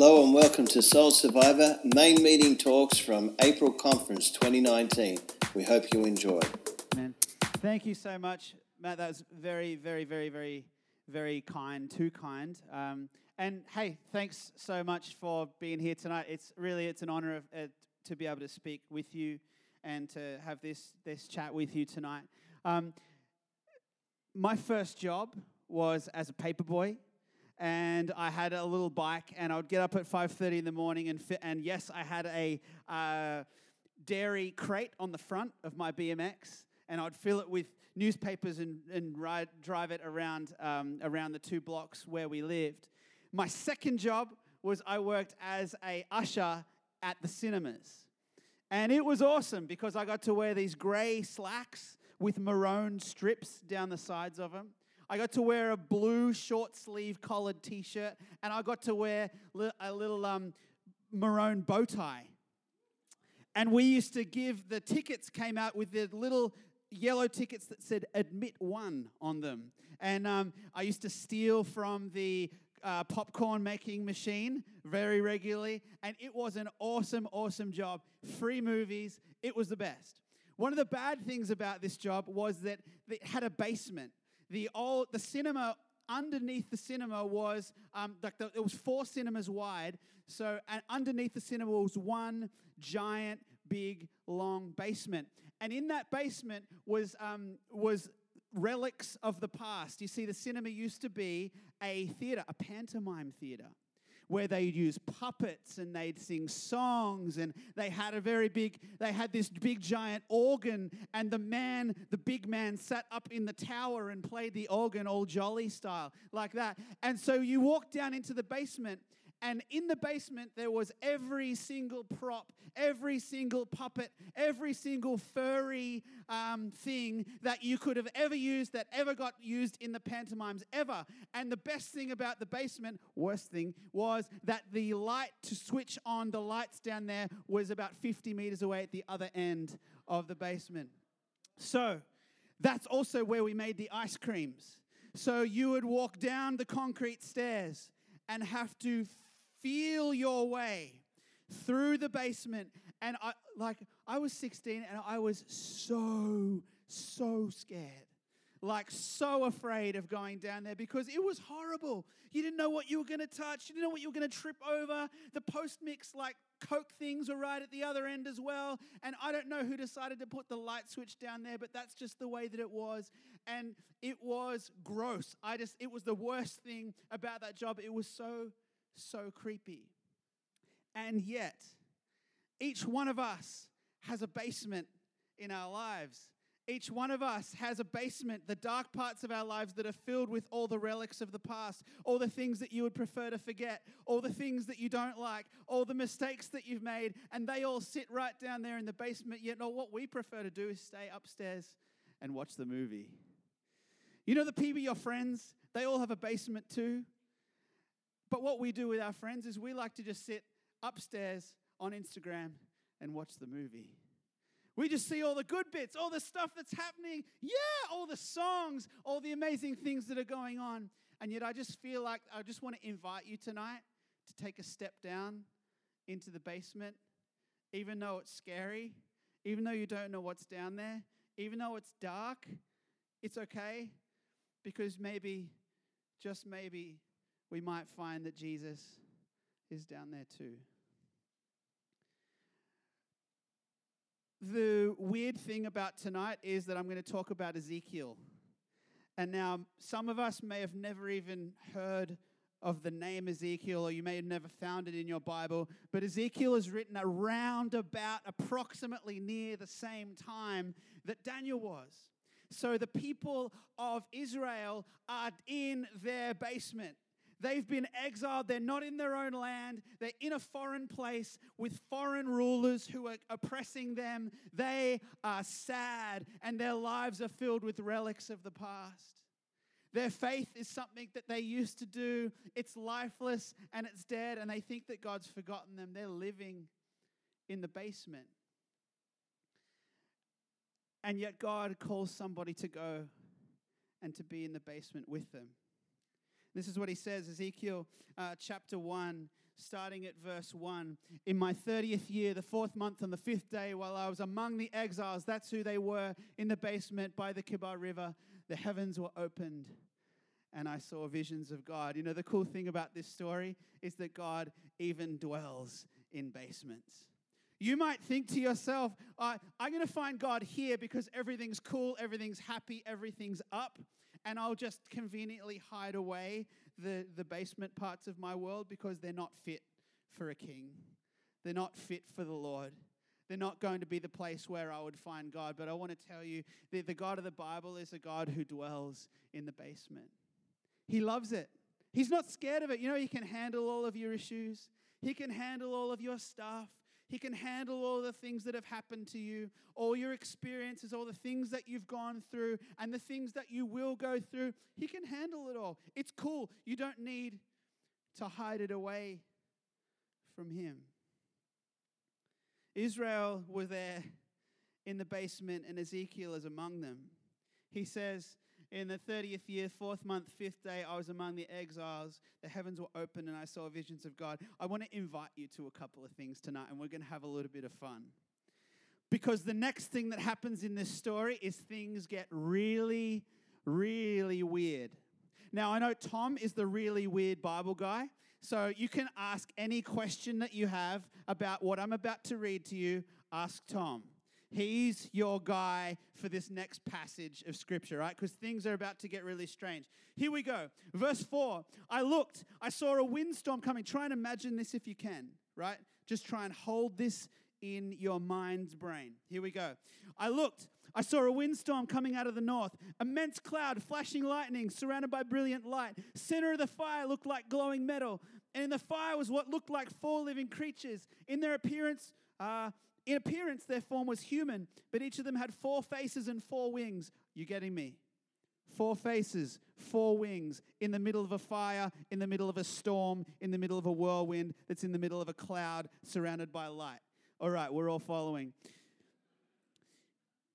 Hello and welcome to Soul Survivor main meeting talks from April Conference 2019. We hope you enjoy. Man, thank you so much, Matt. That was very, very, very, very, very kind. Too kind. Um, and hey, thanks so much for being here tonight. It's really it's an honor of, uh, to be able to speak with you and to have this this chat with you tonight. Um, my first job was as a paperboy and I had a little bike, and I would get up at 5:30 in the morning, and and yes, I had a uh, dairy crate on the front of my BMX, and I'd fill it with newspapers and, and ride, drive it around um, around the two blocks where we lived. My second job was I worked as a usher at the cinemas, and it was awesome because I got to wear these grey slacks with maroon strips down the sides of them. I got to wear a blue short sleeve collared t shirt, and I got to wear a little um, maroon bow tie. And we used to give the tickets, came out with the little yellow tickets that said admit one on them. And um, I used to steal from the uh, popcorn making machine very regularly. And it was an awesome, awesome job. Free movies, it was the best. One of the bad things about this job was that it had a basement the old the cinema underneath the cinema was um, like the, it was four cinemas wide. So and underneath the cinema was one giant, big, long basement. And in that basement was um, was relics of the past. You see, the cinema used to be a theater, a pantomime theater where they'd use puppets and they'd sing songs and they had a very big they had this big giant organ and the man the big man sat up in the tower and played the organ all jolly style like that. And so you walk down into the basement and in the basement, there was every single prop, every single puppet, every single furry um, thing that you could have ever used, that ever got used in the pantomimes ever. And the best thing about the basement, worst thing, was that the light to switch on the lights down there was about 50 meters away at the other end of the basement. So that's also where we made the ice creams. So you would walk down the concrete stairs and have to feel your way through the basement. And I like I was 16 and I was so, so scared. Like so afraid of going down there because it was horrible. You didn't know what you were gonna touch, you didn't know what you were gonna trip over. The post mix like Coke things were right at the other end as well. And I don't know who decided to put the light switch down there, but that's just the way that it was. And it was gross. I just, it was the worst thing about that job. It was so so creepy. And yet, each one of us has a basement in our lives. Each one of us has a basement, the dark parts of our lives that are filled with all the relics of the past, all the things that you would prefer to forget, all the things that you don't like, all the mistakes that you've made, and they all sit right down there in the basement. Yet, no, what we prefer to do is stay upstairs and watch the movie. You know, the people, your friends, they all have a basement too. But what we do with our friends is we like to just sit upstairs on Instagram and watch the movie. We just see all the good bits, all the stuff that's happening. Yeah, all the songs, all the amazing things that are going on. And yet, I just feel like I just want to invite you tonight to take a step down into the basement, even though it's scary, even though you don't know what's down there, even though it's dark. It's okay because maybe, just maybe, we might find that Jesus is down there too. The weird thing about tonight is that I'm going to talk about Ezekiel. And now, some of us may have never even heard of the name Ezekiel, or you may have never found it in your Bible, but Ezekiel is written around about approximately near the same time that Daniel was. So the people of Israel are in their basement. They've been exiled. They're not in their own land. They're in a foreign place with foreign rulers who are oppressing them. They are sad and their lives are filled with relics of the past. Their faith is something that they used to do. It's lifeless and it's dead, and they think that God's forgotten them. They're living in the basement. And yet, God calls somebody to go and to be in the basement with them. This is what he says, Ezekiel uh, chapter 1, starting at verse 1. In my 30th year, the fourth month, on the fifth day, while I was among the exiles, that's who they were in the basement by the Kebar River, the heavens were opened and I saw visions of God. You know, the cool thing about this story is that God even dwells in basements. You might think to yourself, I'm going to find God here because everything's cool, everything's happy, everything's up, and I'll just conveniently hide away the, the basement parts of my world because they're not fit for a king. They're not fit for the Lord. They're not going to be the place where I would find God. But I want to tell you that the God of the Bible is a God who dwells in the basement. He loves it. He's not scared of it. You know, He can handle all of your issues, He can handle all of your stuff. He can handle all the things that have happened to you, all your experiences, all the things that you've gone through, and the things that you will go through. He can handle it all. It's cool. You don't need to hide it away from Him. Israel were there in the basement, and Ezekiel is among them. He says, in the 30th year, fourth month, fifth day, I was among the exiles. The heavens were open and I saw visions of God. I want to invite you to a couple of things tonight, and we're going to have a little bit of fun. Because the next thing that happens in this story is things get really, really weird. Now, I know Tom is the really weird Bible guy, so you can ask any question that you have about what I'm about to read to you. Ask Tom. He's your guy for this next passage of scripture, right? Because things are about to get really strange. Here we go. Verse 4 I looked, I saw a windstorm coming. Try and imagine this if you can, right? Just try and hold this in your mind's brain. Here we go. I looked, I saw a windstorm coming out of the north, immense cloud, flashing lightning, surrounded by brilliant light. Center of the fire looked like glowing metal, and in the fire was what looked like four living creatures. In their appearance, uh, in appearance, their form was human, but each of them had four faces and four wings. You getting me? Four faces, four wings, in the middle of a fire, in the middle of a storm, in the middle of a whirlwind that's in the middle of a cloud surrounded by light. All right, we're all following.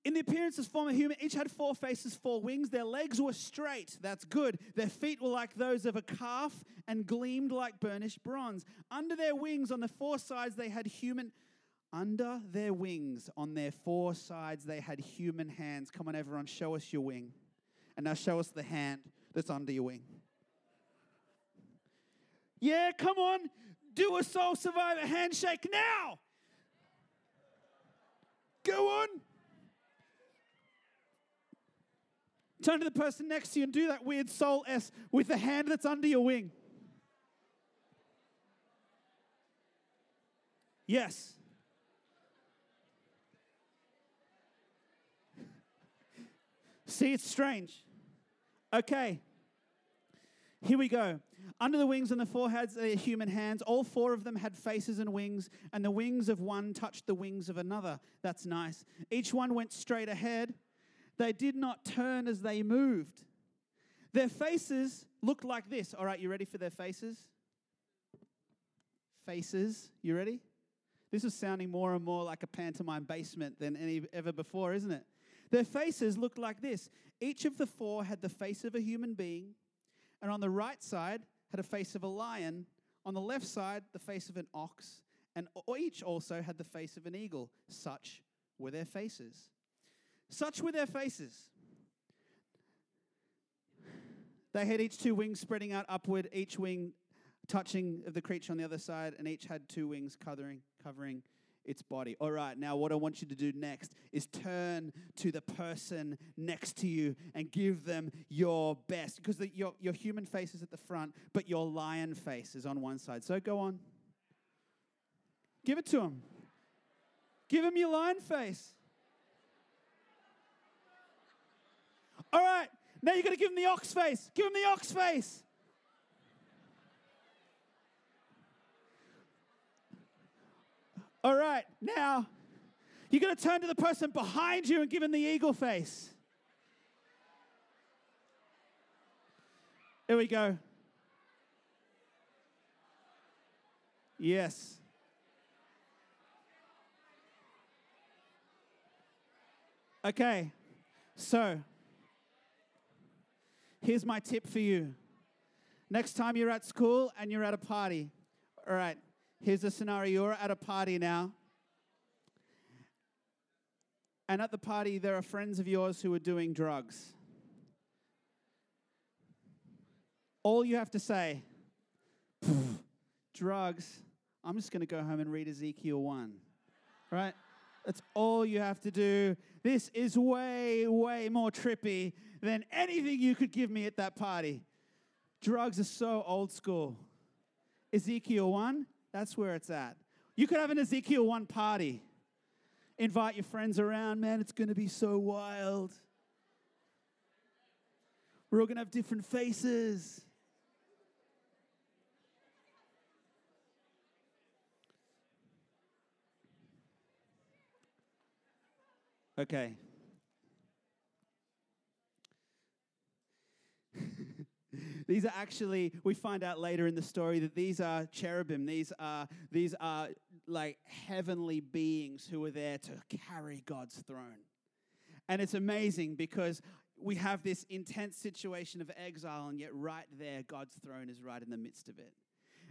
In the appearance of form of human, each had four faces, four wings. Their legs were straight. That's good. Their feet were like those of a calf and gleamed like burnished bronze. Under their wings, on the four sides, they had human under their wings, on their four sides, they had human hands. Come on, everyone, show us your wing. And now show us the hand that's under your wing. Yeah, come on, do a soul survivor handshake now. Go on. Turn to the person next to you and do that weird soul S with the hand that's under your wing. Yes. See, it's strange. Okay. Here we go. Under the wings and the foreheads are human hands. All four of them had faces and wings, and the wings of one touched the wings of another. That's nice. Each one went straight ahead. They did not turn as they moved. Their faces looked like this. All right, you ready for their faces? Faces. You ready? This is sounding more and more like a pantomime basement than any ever before, isn't it? Their faces looked like this. Each of the four had the face of a human being, and on the right side had a face of a lion, on the left side, the face of an ox, and each also had the face of an eagle. Such were their faces. Such were their faces. They had each two wings spreading out upward, each wing touching of the creature on the other side, and each had two wings covering, covering its body. All right, now what I want you to do next is turn to the person next to you and give them your best because the, your, your human face is at the front, but your lion face is on one side. So go on. Give it to him. Give him your lion face. All right, now you're going to give him the ox face. Give him the ox face. All right, now you're going to turn to the person behind you and give him the eagle face. Here we go. Yes. Okay, so here's my tip for you. Next time you're at school and you're at a party, All right, here's a scenario you're at a party now. And at the party, there are friends of yours who are doing drugs. All you have to say, drugs, I'm just going to go home and read Ezekiel 1. Right? That's all you have to do. This is way, way more trippy than anything you could give me at that party. Drugs are so old school. Ezekiel 1, that's where it's at. You could have an Ezekiel 1 party. Invite your friends around, man, it's going to be so wild. We're all going to have different faces. Okay. These are actually we find out later in the story that these are cherubim. These are these are like heavenly beings who are there to carry god's throne. And it's amazing because we have this intense situation of exile and yet right there god's throne is right in the midst of it.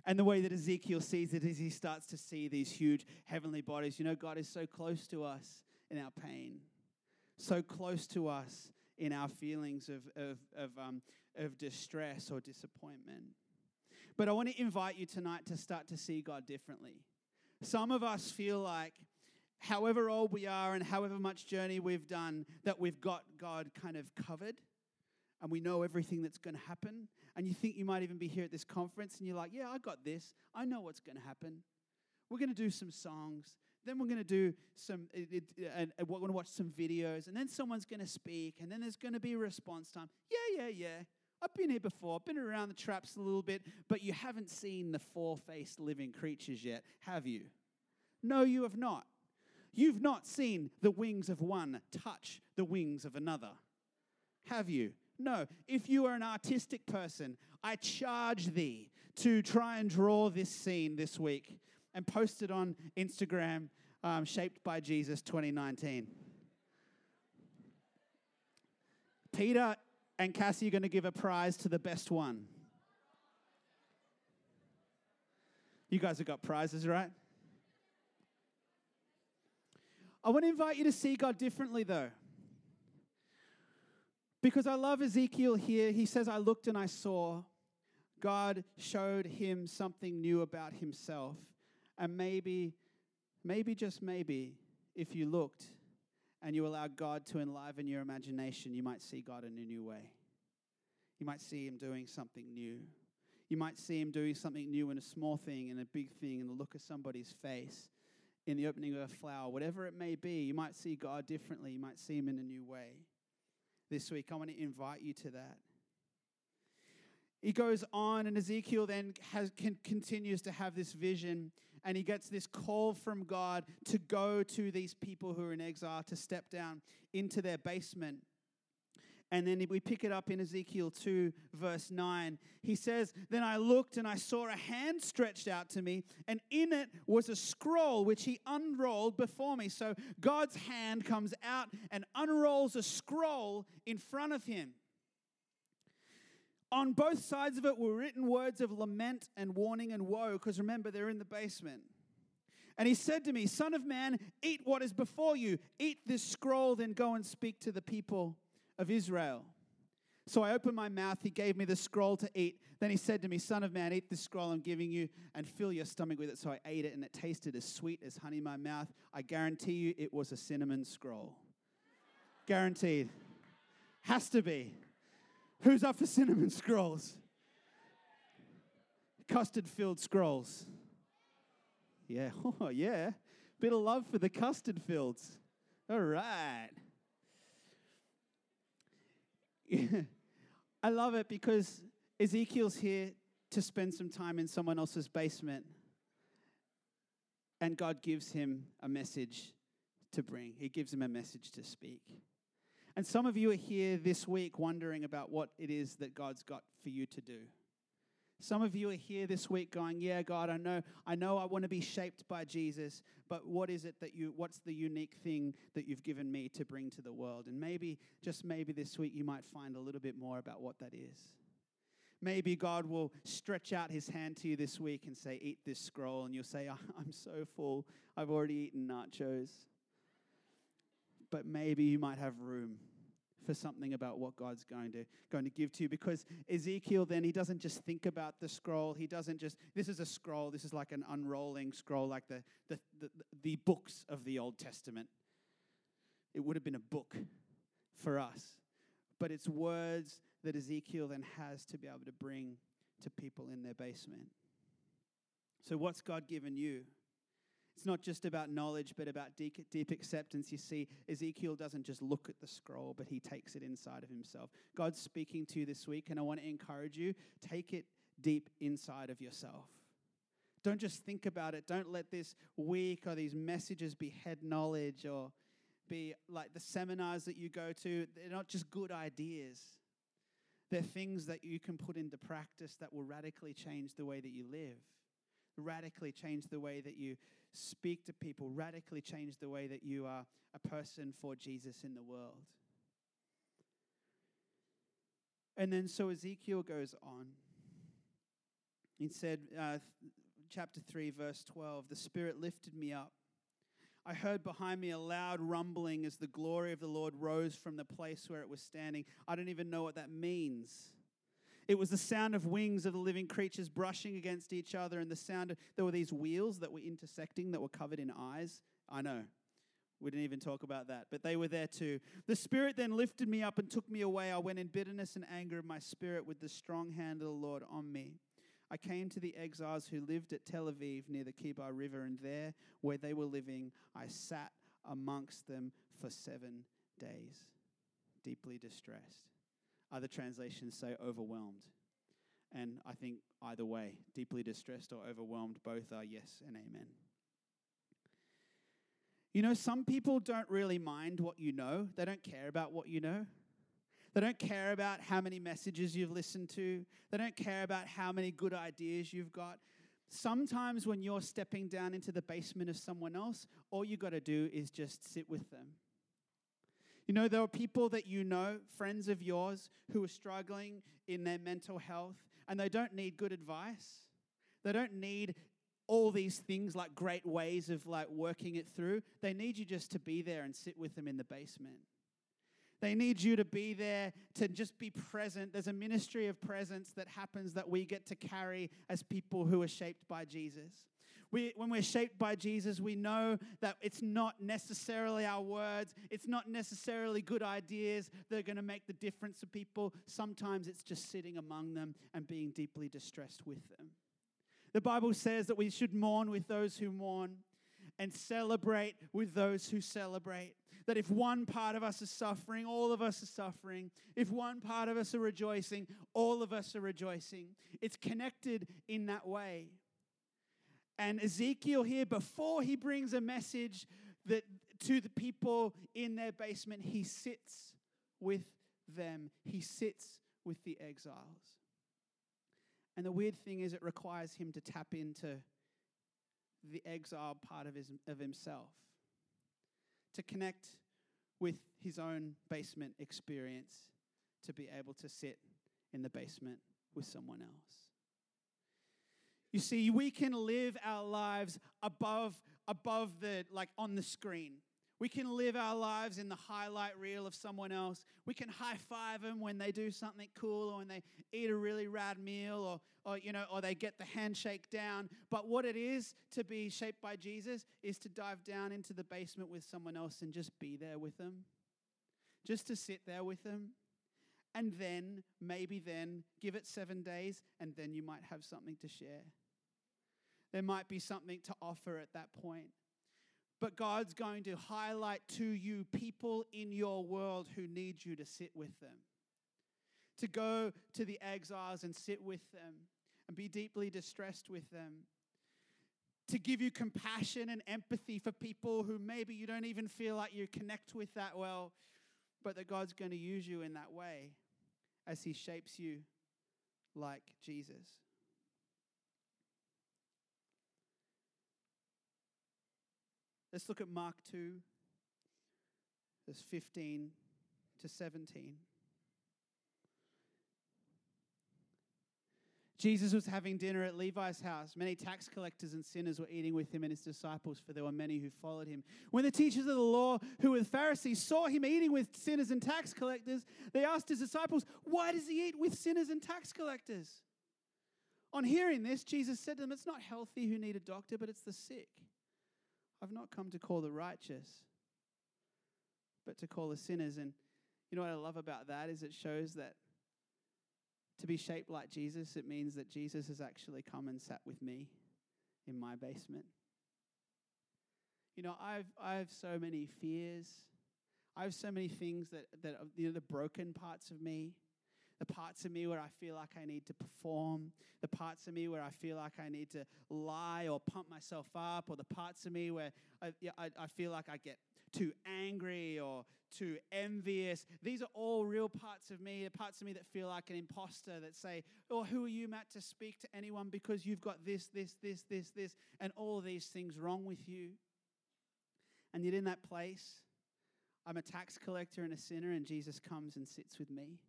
And the way that ezekiel sees it is he starts to see these huge heavenly bodies. You know god is so close to us in our pain, so close to us in our feelings of, of, of, um, of distress or disappointment. But I want to invite you tonight to start to see God differently. Some of us feel like, however old we are and however much journey we've done, that we've got God kind of covered and we know everything that's going to happen. And you think you might even be here at this conference and you're like, yeah, I got this. I know what's going to happen. We're going to do some songs. Then we're going to do some, it, it, and we're going to watch some videos, and then someone's going to speak, and then there's going to be response time. Yeah, yeah, yeah. I've been here before, I've been around the traps a little bit, but you haven't seen the four faced living creatures yet, have you? No, you have not. You've not seen the wings of one touch the wings of another, have you? No. If you are an artistic person, I charge thee to try and draw this scene this week and posted on Instagram, um, Shaped by Jesus 2019. Peter and Cassie you're going to give a prize to the best one. You guys have got prizes, right? I want to invite you to see God differently, though. Because I love Ezekiel here. He says, I looked and I saw. God showed him something new about himself. And maybe, maybe just maybe, if you looked and you allow God to enliven your imagination, you might see God in a new way. You might see Him doing something new. You might see Him doing something new in a small thing, in a big thing, in the look of somebody's face, in the opening of a flower, whatever it may be. You might see God differently. You might see Him in a new way. This week, I want to invite you to that he goes on, and Ezekiel then has, can, continues to have this vision, and he gets this call from God to go to these people who are in exile, to step down into their basement. And then we pick it up in Ezekiel 2, verse 9. He says, Then I looked and I saw a hand stretched out to me, and in it was a scroll which he unrolled before me. So God's hand comes out and unrolls a scroll in front of him. On both sides of it were written words of lament and warning and woe, because remember, they're in the basement. And he said to me, Son of man, eat what is before you. Eat this scroll, then go and speak to the people of Israel. So I opened my mouth. He gave me the scroll to eat. Then he said to me, Son of man, eat this scroll I'm giving you and fill your stomach with it. So I ate it, and it tasted as sweet as honey in my mouth. I guarantee you it was a cinnamon scroll. Guaranteed. Has to be. Who's up for cinnamon scrolls? Custard filled scrolls. Yeah, oh, yeah. Bit of love for the custard fields. All right. I love it because Ezekiel's here to spend some time in someone else's basement. And God gives him a message to bring, He gives him a message to speak. And some of you are here this week wondering about what it is that God's got for you to do. Some of you are here this week going, "Yeah, God, I know I know I want to be shaped by Jesus, but what is it that you what's the unique thing that you've given me to bring to the world?" And maybe just maybe this week you might find a little bit more about what that is. Maybe God will stretch out his hand to you this week and say, Eat this scroll. And you'll say, ah, I'm so full. I've already eaten nachos. But maybe you might have room for something about what God's going to going to give to you. Because Ezekiel then he doesn't just think about the scroll. He doesn't just this is a scroll. This is like an unrolling scroll like the the the, the books of the Old Testament. It would have been a book for us. But it's words that Ezekiel then has to be able to bring to people in their basement. So, what's God given you? It's not just about knowledge, but about deep, deep acceptance. You see, Ezekiel doesn't just look at the scroll, but he takes it inside of himself. God's speaking to you this week, and I want to encourage you take it deep inside of yourself. Don't just think about it. Don't let this week or these messages be head knowledge or be like the seminars that you go to. They're not just good ideas, they're things that you can put into practice that will radically change the way that you live, radically change the way that you speak to people, radically change the way that you are a person for Jesus in the world. And then so Ezekiel goes on. He said, uh, chapter 3, verse 12, the Spirit lifted me up I heard behind me a loud rumbling as the glory of the Lord rose from the place where it was standing. I don't even know what that means. It was the sound of wings of the living creatures brushing against each other, and the sound of, there were these wheels that were intersecting that were covered in eyes. I know. We didn't even talk about that, but they were there too. The Spirit then lifted me up and took me away. I went in bitterness and anger of my spirit with the strong hand of the Lord on me. I came to the exiles who lived at Tel Aviv near the Kebar River, and there, where they were living, I sat amongst them for seven days, deeply distressed. Other translations say overwhelmed. And I think either way, deeply distressed or overwhelmed, both are yes and amen. You know, some people don't really mind what you know, they don't care about what you know. They don't care about how many messages you've listened to. They don't care about how many good ideas you've got. Sometimes when you're stepping down into the basement of someone else, all you got to do is just sit with them. You know, there are people that you know, friends of yours, who are struggling in their mental health, and they don't need good advice. They don't need all these things like great ways of like working it through. They need you just to be there and sit with them in the basement. They need you to be there to just be present. There's a ministry of presence that happens that we get to carry as people who are shaped by Jesus. We, when we're shaped by Jesus, we know that it's not necessarily our words, it's not necessarily good ideas that are going to make the difference to people. Sometimes it's just sitting among them and being deeply distressed with them. The Bible says that we should mourn with those who mourn and celebrate with those who celebrate. That if one part of us is suffering, all of us are suffering. If one part of us are rejoicing, all of us are rejoicing. It's connected in that way. And Ezekiel here, before he brings a message that to the people in their basement, he sits with them. He sits with the exiles. And the weird thing is, it requires him to tap into the exiled part of, his, of himself, to connect with his own basement experience, to be able to sit in the basement with someone else. You see, we can live our lives above, above the, like on the screen. We can live our lives in the highlight reel of someone else. We can high five them when they do something cool or when they eat a really rad meal or, or, you know, or they get the handshake down. But what it is to be shaped by Jesus is to dive down into the basement with someone else and just be there with them. Just to sit there with them. And then, maybe then, give it seven days and then you might have something to share. There might be something to offer at that point. But God's going to highlight to you people in your world who need you to sit with them. To go to the exiles and sit with them and be deeply distressed with them. To give you compassion and empathy for people who maybe you don't even feel like you connect with that well, but that God's going to use you in that way as He shapes you like Jesus. Let's look at Mark 2, verse 15 to 17. Jesus was having dinner at Levi's house. Many tax collectors and sinners were eating with him and his disciples, for there were many who followed him. When the teachers of the law, who were the Pharisees, saw him eating with sinners and tax collectors, they asked his disciples, Why does he eat with sinners and tax collectors? On hearing this, Jesus said to them, It's not healthy who need a doctor, but it's the sick. I've not come to call the righteous, but to call the sinners. And you know what I love about that is it shows that to be shaped like Jesus, it means that Jesus has actually come and sat with me in my basement. You know, I've, I have so many fears. I have so many things that, that you know, the broken parts of me, the parts of me where I feel like I need to perform, the parts of me where I feel like I need to lie or pump myself up, or the parts of me where I, I, I feel like I get too angry or too envious. These are all real parts of me, the parts of me that feel like an imposter that say, Oh, who are you, Matt, to speak to anyone because you've got this, this, this, this, this, and all these things wrong with you. And yet, in that place, I'm a tax collector and a sinner, and Jesus comes and sits with me.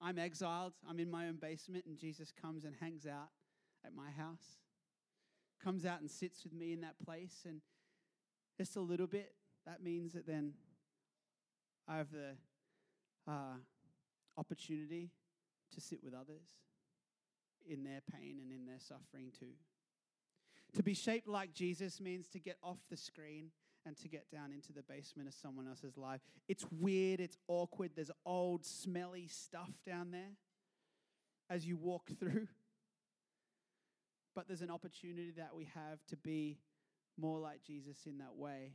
I'm exiled. I'm in my own basement, and Jesus comes and hangs out at my house. Comes out and sits with me in that place. And just a little bit, that means that then I have the uh, opportunity to sit with others in their pain and in their suffering too. To be shaped like Jesus means to get off the screen and to get down into the basement of someone else's life. It's weird, it's awkward, there's old, smelly stuff down there as you walk through. But there's an opportunity that we have to be more like Jesus in that way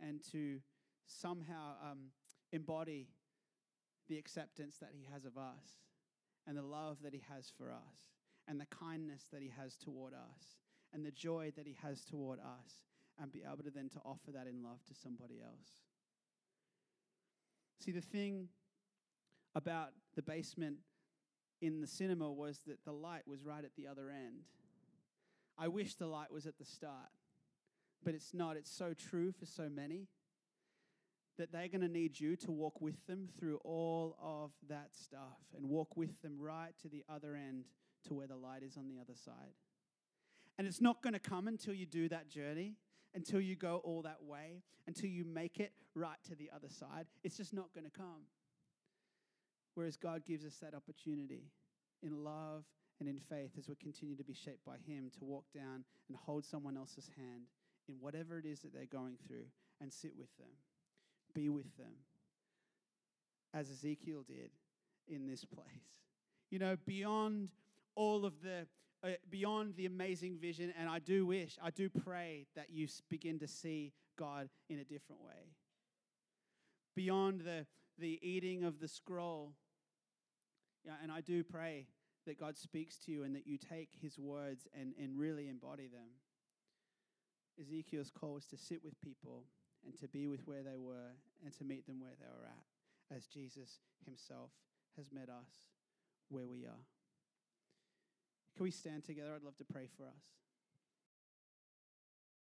and to somehow um, embody the acceptance that he has of us and the love that he has for us and the kindness that he has toward us and the joy that he has toward us and be able to then to offer that in love to somebody else. See, the thing about the basement in the cinema was that the light was right at the other end. I wish the light was at the start, but it's not. It's so true for so many that they're going to need you to walk with them through all of that stuff and walk with them right to the other end to where the light is on the other side. And it's not going to come until you do that journey until you go all that way, until you make it right to the other side. It's just not going to come. Whereas God gives us that opportunity in love and in faith as we continue to be shaped by Him to walk down and hold someone else's hand in whatever it is that they're going through and sit with them, be with them, as Ezekiel did in this place. You know, beyond all of the Uh, beyond the amazing vision. And I do wish, I do pray that you begin to see God in a different way. Beyond the, the eating of the scroll. Yeah, and I do pray that God speaks to you and that you take his words and, and really embody them. Ezekiel's call was to sit with people and to be with where they were and to meet them where they were at, as Jesus himself has met us where we are. Can we stand together? I'd love to pray for us.